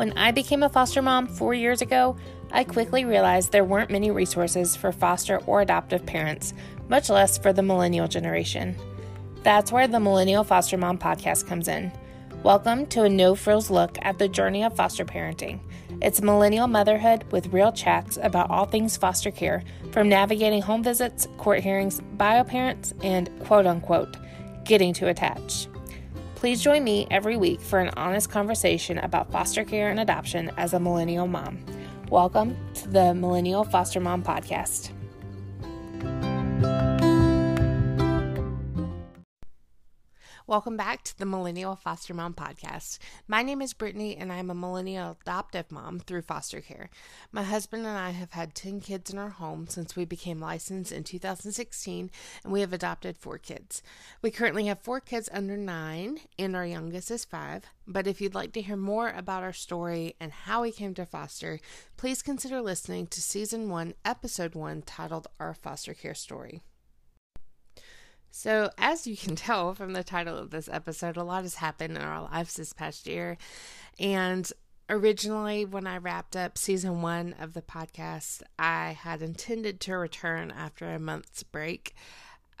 When I became a foster mom four years ago, I quickly realized there weren't many resources for foster or adoptive parents, much less for the millennial generation. That's where the Millennial Foster Mom podcast comes in. Welcome to a no frills look at the journey of foster parenting. It's millennial motherhood with real chats about all things foster care, from navigating home visits, court hearings, bio parents, and quote unquote, getting to attach. Please join me every week for an honest conversation about foster care and adoption as a millennial mom. Welcome to the Millennial Foster Mom Podcast. Welcome back to the Millennial Foster Mom Podcast. My name is Brittany, and I'm a millennial adoptive mom through foster care. My husband and I have had 10 kids in our home since we became licensed in 2016, and we have adopted four kids. We currently have four kids under nine, and our youngest is five. But if you'd like to hear more about our story and how we came to foster, please consider listening to Season 1, Episode 1, titled Our Foster Care Story. So, as you can tell from the title of this episode, a lot has happened in our lives this past year. And originally, when I wrapped up season one of the podcast, I had intended to return after a month's break.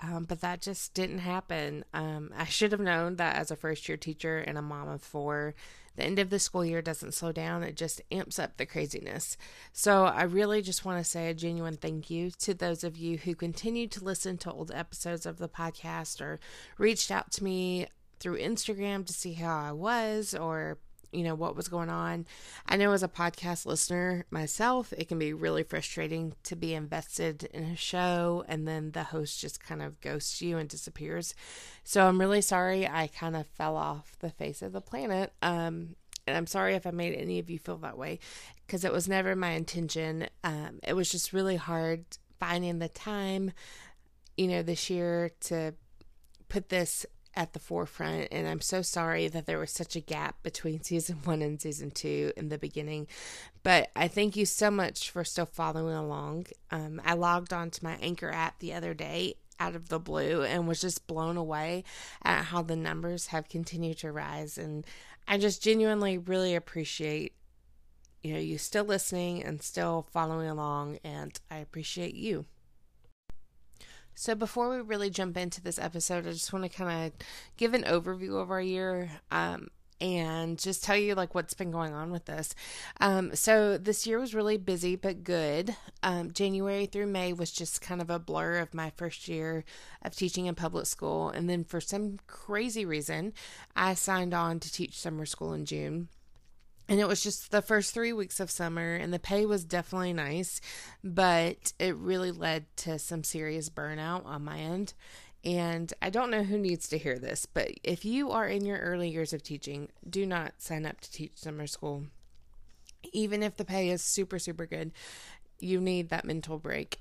Um, but that just didn't happen. Um, I should have known that as a first year teacher and a mom of four, the end of the school year doesn't slow down, it just amps up the craziness. So, I really just want to say a genuine thank you to those of you who continue to listen to old episodes of the podcast or reached out to me through Instagram to see how I was or you know what was going on. I know as a podcast listener myself, it can be really frustrating to be invested in a show and then the host just kind of ghosts you and disappears. So I'm really sorry I kind of fell off the face of the planet. Um, and I'm sorry if I made any of you feel that way because it was never my intention. Um, it was just really hard finding the time, you know, this year to put this at the forefront. And I'm so sorry that there was such a gap between season one and season two in the beginning. But I thank you so much for still following along. Um, I logged onto my Anchor app the other day out of the blue and was just blown away at how the numbers have continued to rise. And I just genuinely really appreciate you know you still listening and still following along and I appreciate you. So, before we really jump into this episode, I just want to kind of give an overview of our year. Um, and just tell you like what's been going on with this. Um, so this year was really busy but good. Um, January through May was just kind of a blur of my first year of teaching in public school, and then for some crazy reason, I signed on to teach summer school in June and it was just the first three weeks of summer and the pay was definitely nice but it really led to some serious burnout on my end. And i don't know who needs to hear this but if you are in your early years of teaching do not sign up to teach summer school. Even if the pay is super super good you need that mental break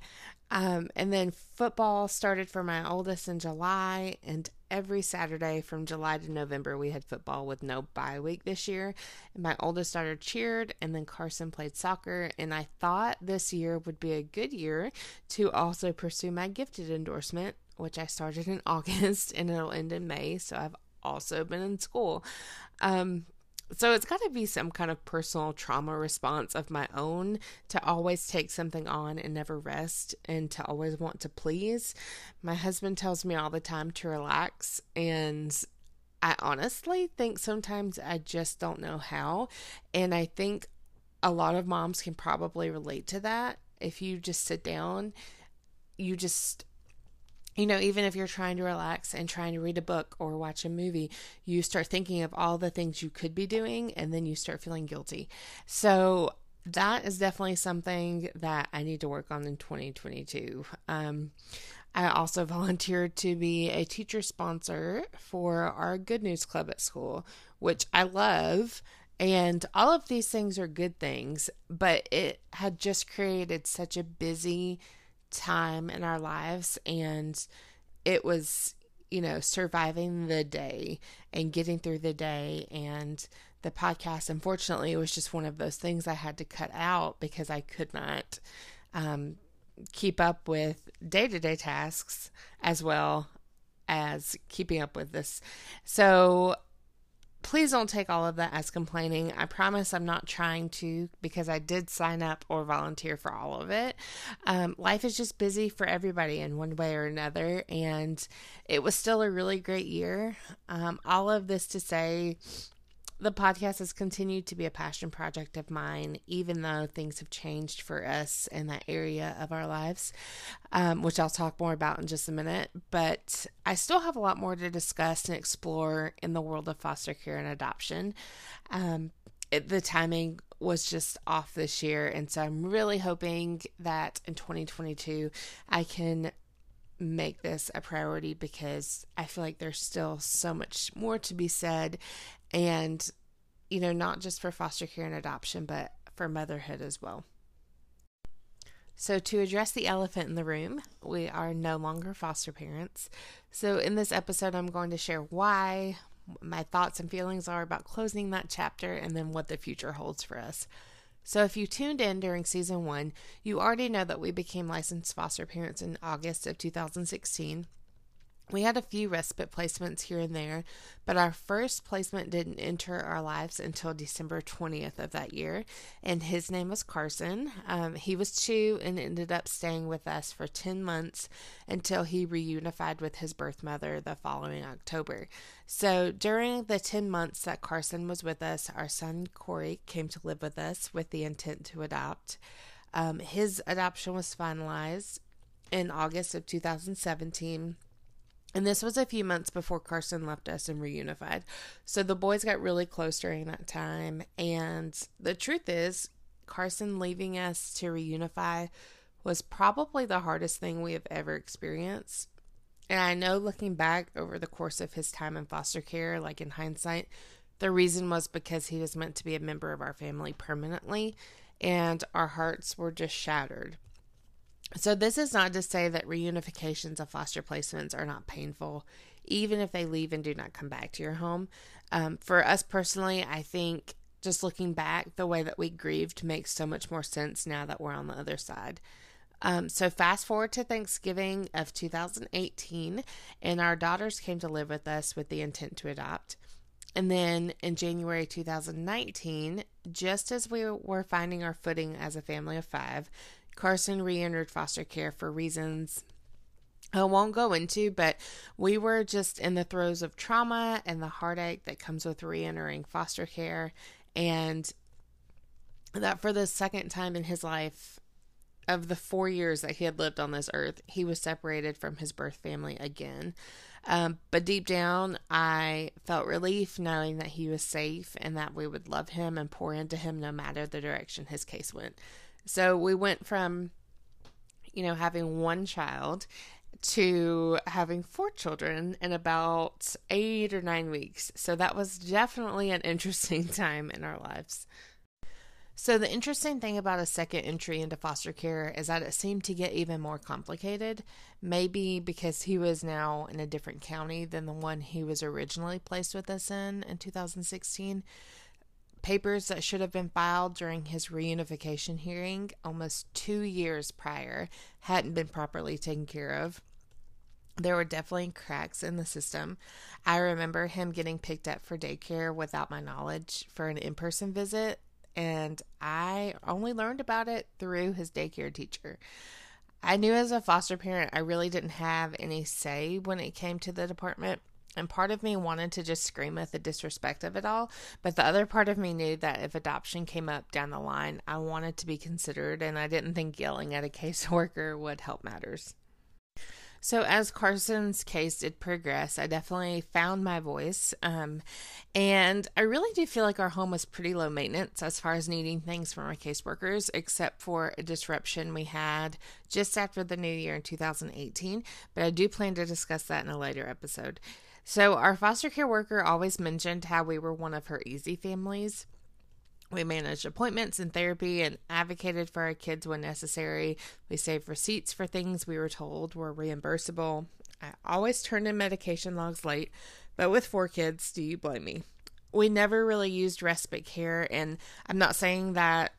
um, and then football started for my oldest in July, and every Saturday from July to November, we had football with no bye week this year. And my oldest daughter cheered, and then Carson played soccer. And I thought this year would be a good year to also pursue my gifted endorsement, which I started in August and it'll end in May. So I've also been in school. Um, so it's got to be some kind of personal trauma response of my own to always take something on and never rest and to always want to please. My husband tells me all the time to relax and I honestly think sometimes I just don't know how and I think a lot of moms can probably relate to that. If you just sit down, you just you know, even if you're trying to relax and trying to read a book or watch a movie, you start thinking of all the things you could be doing and then you start feeling guilty. So, that is definitely something that I need to work on in 2022. Um, I also volunteered to be a teacher sponsor for our Good News Club at school, which I love. And all of these things are good things, but it had just created such a busy time in our lives and it was you know surviving the day and getting through the day. And the podcast unfortunately it was just one of those things i had to cut out because i could not um, keep up with day-to-day tasks as well as keeping up with this. So please don't take all of that as complaining. I promise I'm not trying to because I did sign up or volunteer for all of it. Um, life is just busy for everybody in one way or another, and it was still a really great year. Um, all of this to say, the podcast has continued to be a passion project of mine, even though things have changed for us in that area of our lives, um, which I'll talk more about in just a minute. But I still have a lot more to discuss and explore in the world of foster care and adoption. Um, it, the timing was just off this year, and so I'm really hoping that in 2022 I can make this a priority because I feel like there's still so much more to be said and you know not just for foster care and adoption but for motherhood as well so, to address the elephant in the room, we are no longer foster parents. So, in this episode, I'm going to share why, my thoughts and feelings are about closing that chapter, and then what the future holds for us. So, if you tuned in during season one, you already know that we became licensed foster parents in August of 2016. We had a few respite placements here and there, but our first placement didn't enter our lives until December 20th of that year, and his name was Carson. Um, he was two and ended up staying with us for 10 months until he reunified with his birth mother the following October. So during the 10 months that Carson was with us, our son Corey came to live with us with the intent to adopt. Um, his adoption was finalized in August of 2017 and this was a few months before Carson left us and reunified. So the boys got really close during that time. And the truth is, Carson leaving us to reunify was probably the hardest thing we have ever experienced. And I know looking back over the course of his time in foster care, like in hindsight, the reason was because he was meant to be a member of our family permanently, and our hearts were just shattered. So, this is not to say that reunifications of foster placements are not painful, even if they leave and do not come back to your home. Um, for us personally, I think just looking back, the way that we grieved makes so much more sense now that we're on the other side. Um, so, fast forward to Thanksgiving of 2018, and our daughters came to live with us with the intent to adopt. And then in January 2019, just as we were finding our footing as a family of five, Carson re entered foster care for reasons I won't go into, but we were just in the throes of trauma and the heartache that comes with re entering foster care. And that for the second time in his life, of the four years that he had lived on this earth, he was separated from his birth family again. Um, but deep down, I felt relief knowing that he was safe and that we would love him and pour into him no matter the direction his case went. So we went from, you know, having one child to having four children in about eight or nine weeks. So that was definitely an interesting time in our lives. So, the interesting thing about a second entry into foster care is that it seemed to get even more complicated. Maybe because he was now in a different county than the one he was originally placed with us in in 2016. Papers that should have been filed during his reunification hearing almost two years prior hadn't been properly taken care of. There were definitely cracks in the system. I remember him getting picked up for daycare without my knowledge for an in person visit, and I only learned about it through his daycare teacher. I knew as a foster parent, I really didn't have any say when it came to the department. And part of me wanted to just scream at the disrespect of it all. But the other part of me knew that if adoption came up down the line, I wanted to be considered. And I didn't think yelling at a caseworker would help matters. So, as Carson's case did progress, I definitely found my voice. Um, and I really do feel like our home was pretty low maintenance as far as needing things from our caseworkers, except for a disruption we had just after the new year in 2018. But I do plan to discuss that in a later episode. So, our foster care worker always mentioned how we were one of her easy families. We managed appointments and therapy and advocated for our kids when necessary. We saved receipts for things we were told were reimbursable. I always turned in medication logs late, but with four kids, do you blame me? We never really used respite care, and I'm not saying that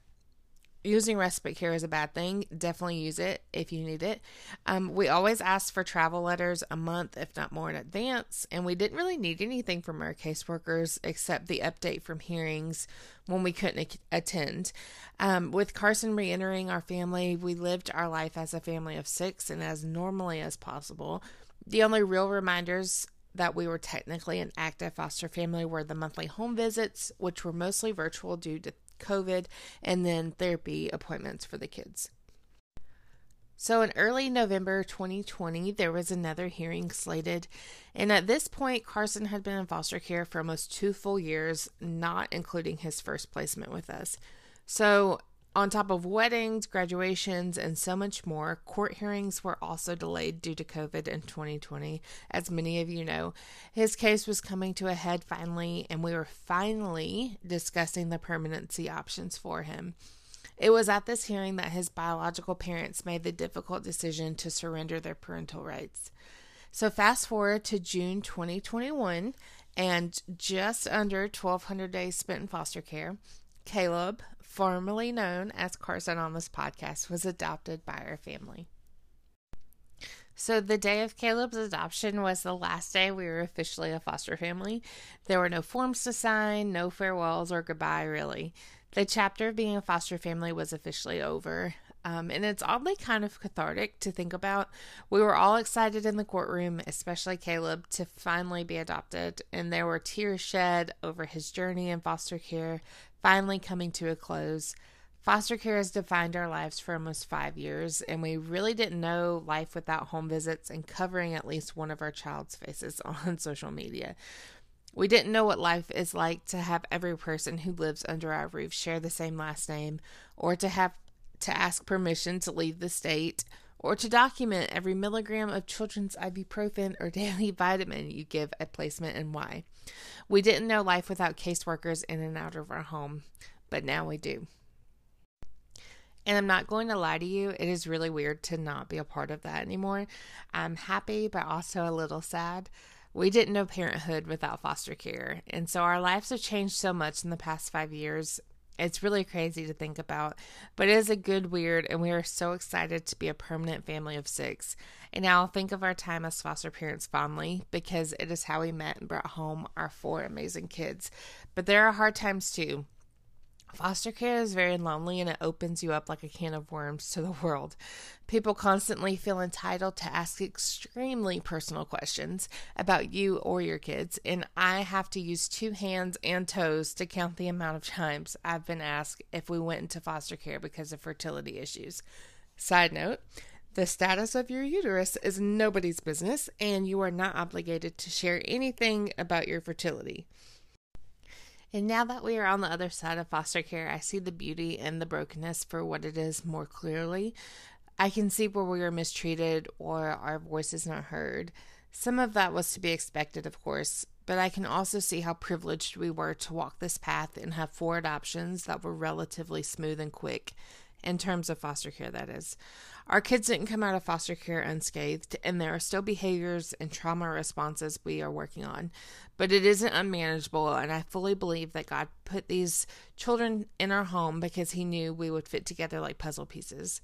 using respite care is a bad thing. Definitely use it if you need it. Um, we always ask for travel letters a month, if not more, in advance, and we didn't really need anything from our caseworkers except the update from hearings when we couldn't attend. Um, with Carson re entering our family, we lived our life as a family of six and as normally as possible. The only real reminders that we were technically an active foster family were the monthly home visits, which were mostly virtual due to COVID, and then therapy appointments for the kids. So, in early November 2020, there was another hearing slated, and at this point, Carson had been in foster care for almost two full years, not including his first placement with us. So, on top of weddings, graduations, and so much more, court hearings were also delayed due to COVID in 2020. As many of you know, his case was coming to a head finally, and we were finally discussing the permanency options for him. It was at this hearing that his biological parents made the difficult decision to surrender their parental rights. So, fast forward to June 2021, and just under 1,200 days spent in foster care, Caleb, formerly known as Carson on this podcast, was adopted by our family. So, the day of Caleb's adoption was the last day we were officially a foster family. There were no forms to sign, no farewells or goodbye, really. The chapter of being a foster family was officially over. Um, and it's oddly kind of cathartic to think about. We were all excited in the courtroom, especially Caleb, to finally be adopted, and there were tears shed over his journey in foster care, finally coming to a close. Foster care has defined our lives for almost five years, and we really didn't know life without home visits and covering at least one of our child's faces on social media. We didn't know what life is like to have every person who lives under our roof share the same last name, or to have to ask permission to leave the state, or to document every milligram of children's ibuprofen or daily vitamin you give at placement and why. We didn't know life without caseworkers in and out of our home, but now we do. And I'm not going to lie to you, it is really weird to not be a part of that anymore. I'm happy, but also a little sad. We didn't know parenthood without foster care. And so our lives have changed so much in the past five years. It's really crazy to think about, but it is a good weird, and we are so excited to be a permanent family of six. And I'll think of our time as foster parents fondly because it is how we met and brought home our four amazing kids. But there are hard times too. Foster care is very lonely and it opens you up like a can of worms to the world. People constantly feel entitled to ask extremely personal questions about you or your kids, and I have to use two hands and toes to count the amount of times I've been asked if we went into foster care because of fertility issues. Side note, the status of your uterus is nobody's business, and you are not obligated to share anything about your fertility. And now that we are on the other side of foster care, I see the beauty and the brokenness for what it is more clearly. I can see where we were mistreated or our voices not heard. Some of that was to be expected, of course, but I can also see how privileged we were to walk this path and have four adoptions that were relatively smooth and quick in terms of foster care, that is. Our kids didn't come out of foster care unscathed, and there are still behaviors and trauma responses we are working on. But it isn't unmanageable, and I fully believe that God put these children in our home because He knew we would fit together like puzzle pieces.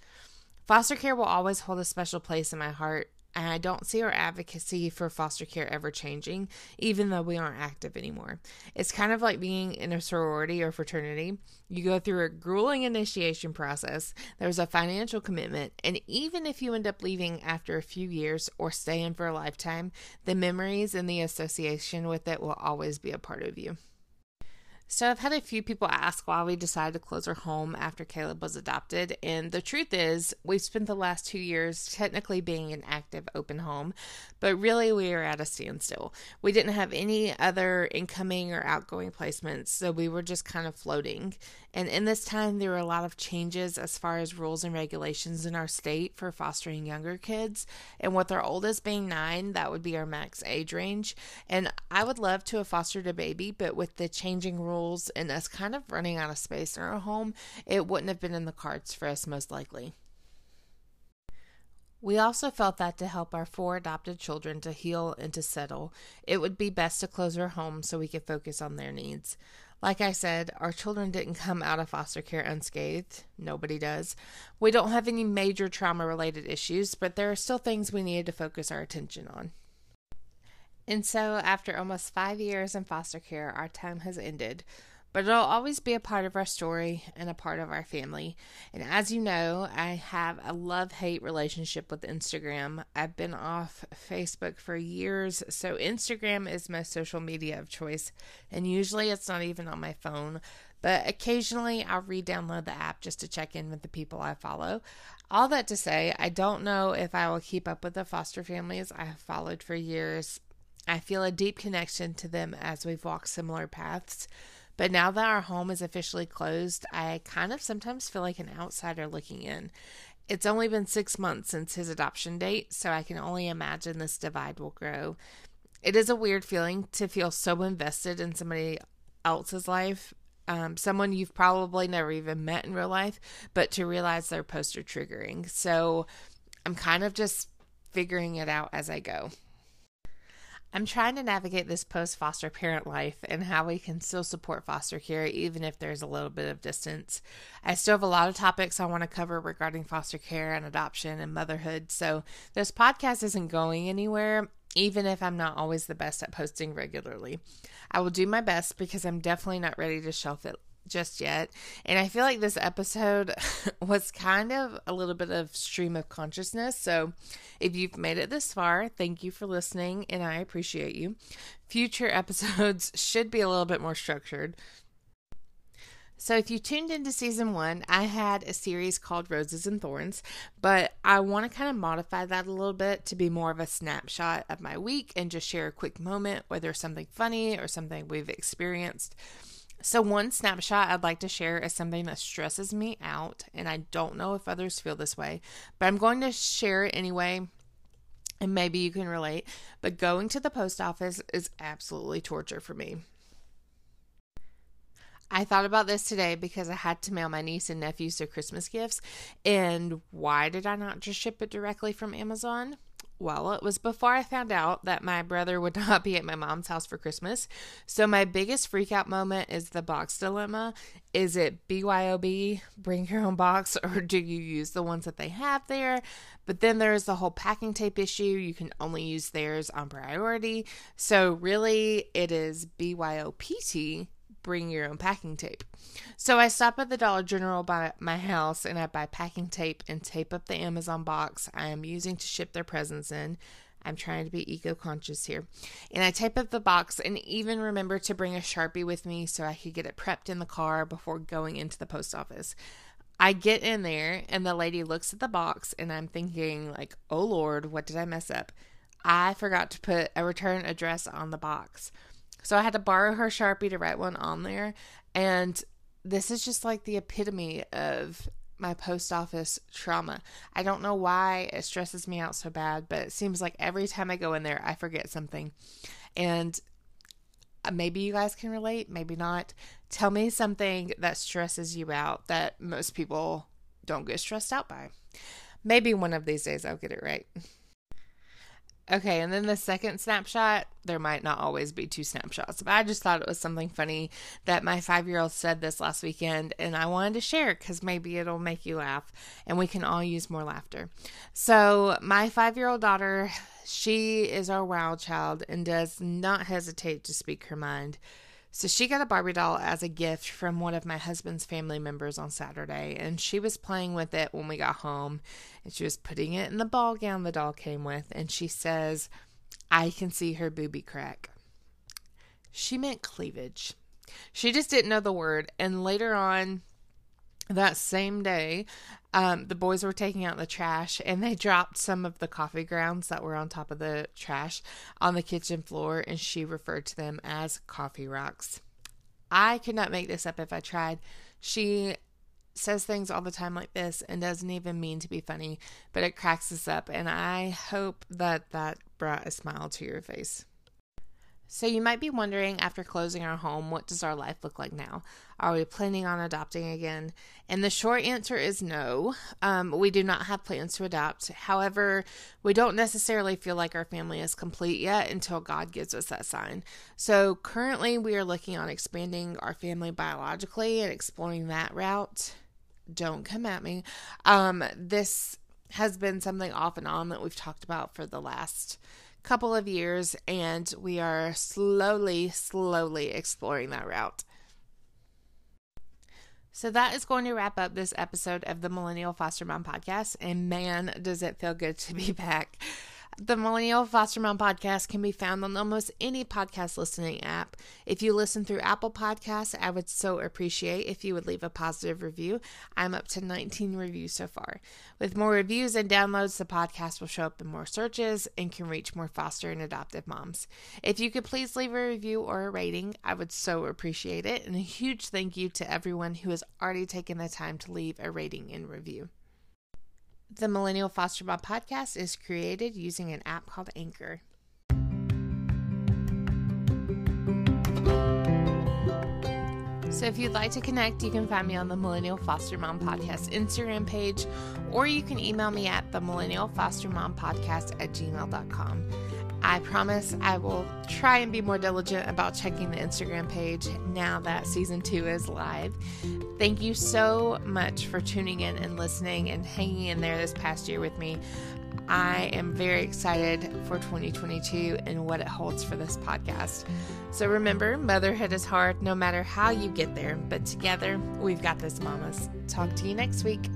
Foster care will always hold a special place in my heart, and I don't see our advocacy for foster care ever changing, even though we aren't active anymore. It's kind of like being in a sorority or fraternity. You go through a grueling initiation process, there's a financial commitment, and even if you end up leaving after a few years or staying for a lifetime, the memories and the association with it will always be a part of you. So I've had a few people ask why we decided to close our home after Caleb was adopted, and the truth is, we've spent the last two years technically being an active open home, but really we are at a standstill. We didn't have any other incoming or outgoing placements, so we were just kind of floating. And in this time, there were a lot of changes as far as rules and regulations in our state for fostering younger kids. And with our oldest being nine, that would be our max age range. And I would love to have fostered a baby, but with the changing rules and us kind of running out of space in our home, it wouldn't have been in the cards for us most likely. We also felt that to help our four adopted children to heal and to settle, it would be best to close our home so we could focus on their needs. Like I said, our children didn't come out of foster care unscathed. Nobody does. We don't have any major trauma related issues, but there are still things we needed to focus our attention on. And so, after almost five years in foster care, our time has ended but it'll always be a part of our story and a part of our family. And as you know, I have a love hate relationship with Instagram. I've been off Facebook for years, so Instagram is my social media of choice, and usually it's not even on my phone. But occasionally I'll re download the app just to check in with the people I follow. All that to say, I don't know if I will keep up with the foster families I have followed for years. I feel a deep connection to them as we've walked similar paths. But now that our home is officially closed, I kind of sometimes feel like an outsider looking in. It's only been six months since his adoption date, so I can only imagine this divide will grow. It is a weird feeling to feel so invested in somebody else's life, um, someone you've probably never even met in real life, but to realize their posts are triggering. So I'm kind of just figuring it out as I go. I'm trying to navigate this post foster parent life and how we can still support foster care even if there's a little bit of distance. I still have a lot of topics I want to cover regarding foster care and adoption and motherhood, so this podcast isn't going anywhere even if I'm not always the best at posting regularly. I will do my best because I'm definitely not ready to shelf it just yet. And I feel like this episode was kind of a little bit of stream of consciousness. So if you've made it this far, thank you for listening and I appreciate you. Future episodes should be a little bit more structured. So, if you tuned into season one, I had a series called Roses and Thorns, but I want to kind of modify that a little bit to be more of a snapshot of my week and just share a quick moment, whether something funny or something we've experienced. So, one snapshot I'd like to share is something that stresses me out, and I don't know if others feel this way, but I'm going to share it anyway, and maybe you can relate. But going to the post office is absolutely torture for me. I thought about this today because I had to mail my niece and nephews their Christmas gifts. And why did I not just ship it directly from Amazon? Well, it was before I found out that my brother would not be at my mom's house for Christmas. So, my biggest freakout moment is the box dilemma. Is it BYOB, bring your own box, or do you use the ones that they have there? But then there's the whole packing tape issue. You can only use theirs on priority. So, really, it is BYOPT, bring your own packing tape. So I stop at the Dollar General by my house and I buy packing tape and tape up the Amazon box I am using to ship their presents in. I'm trying to be eco conscious here. And I tape up the box and even remember to bring a Sharpie with me so I could get it prepped in the car before going into the post office. I get in there and the lady looks at the box and I'm thinking like, "Oh lord, what did I mess up?" I forgot to put a return address on the box. So I had to borrow her Sharpie to write one on there. And this is just like the epitome of my post office trauma. I don't know why it stresses me out so bad, but it seems like every time I go in there, I forget something. And uh, maybe you guys can relate, maybe not. Tell me something that stresses you out that most people don't get stressed out by. Maybe one of these days I'll get it right. Okay, and then the second snapshot, there might not always be two snapshots, but I just thought it was something funny that my five year old said this last weekend, and I wanted to share because maybe it'll make you laugh and we can all use more laughter. So, my five year old daughter, she is our wild child and does not hesitate to speak her mind. So she got a Barbie doll as a gift from one of my husband's family members on Saturday, and she was playing with it when we got home, and she was putting it in the ball gown the doll came with, and she says, I can see her booby crack. She meant cleavage. She just didn't know the word, and later on that same day, um, the boys were taking out the trash and they dropped some of the coffee grounds that were on top of the trash on the kitchen floor, and she referred to them as coffee rocks. I could not make this up if I tried. She says things all the time like this and doesn't even mean to be funny, but it cracks us up, and I hope that that brought a smile to your face. So, you might be wondering after closing our home, what does our life look like now? Are we planning on adopting again? And the short answer is no. Um, we do not have plans to adopt. However, we don't necessarily feel like our family is complete yet until God gives us that sign. So, currently, we are looking on expanding our family biologically and exploring that route. Don't come at me. Um, this has been something off and on that we've talked about for the last couple of years, and we are slowly, slowly exploring that route. So that is going to wrap up this episode of the Millennial Foster Mom Podcast. And man, does it feel good to be back. The Millennial Foster Mom podcast can be found on almost any podcast listening app. If you listen through Apple Podcasts, I would so appreciate if you would leave a positive review. I'm up to 19 reviews so far. With more reviews and downloads, the podcast will show up in more searches and can reach more foster and adoptive moms. If you could please leave a review or a rating, I would so appreciate it. And a huge thank you to everyone who has already taken the time to leave a rating and review. The Millennial Foster Mom podcast is created using an app called Anchor. So if you'd like to connect, you can find me on the Millennial Foster Mom Podcast Instagram page, or you can email me at the Millennial Foster Mom Podcast at gmail.com. I promise I will try and be more diligent about checking the Instagram page now that season two is live. Thank you so much for tuning in and listening and hanging in there this past year with me. I am very excited for 2022 and what it holds for this podcast. So remember, motherhood is hard no matter how you get there, but together we've got this, mamas. Talk to you next week.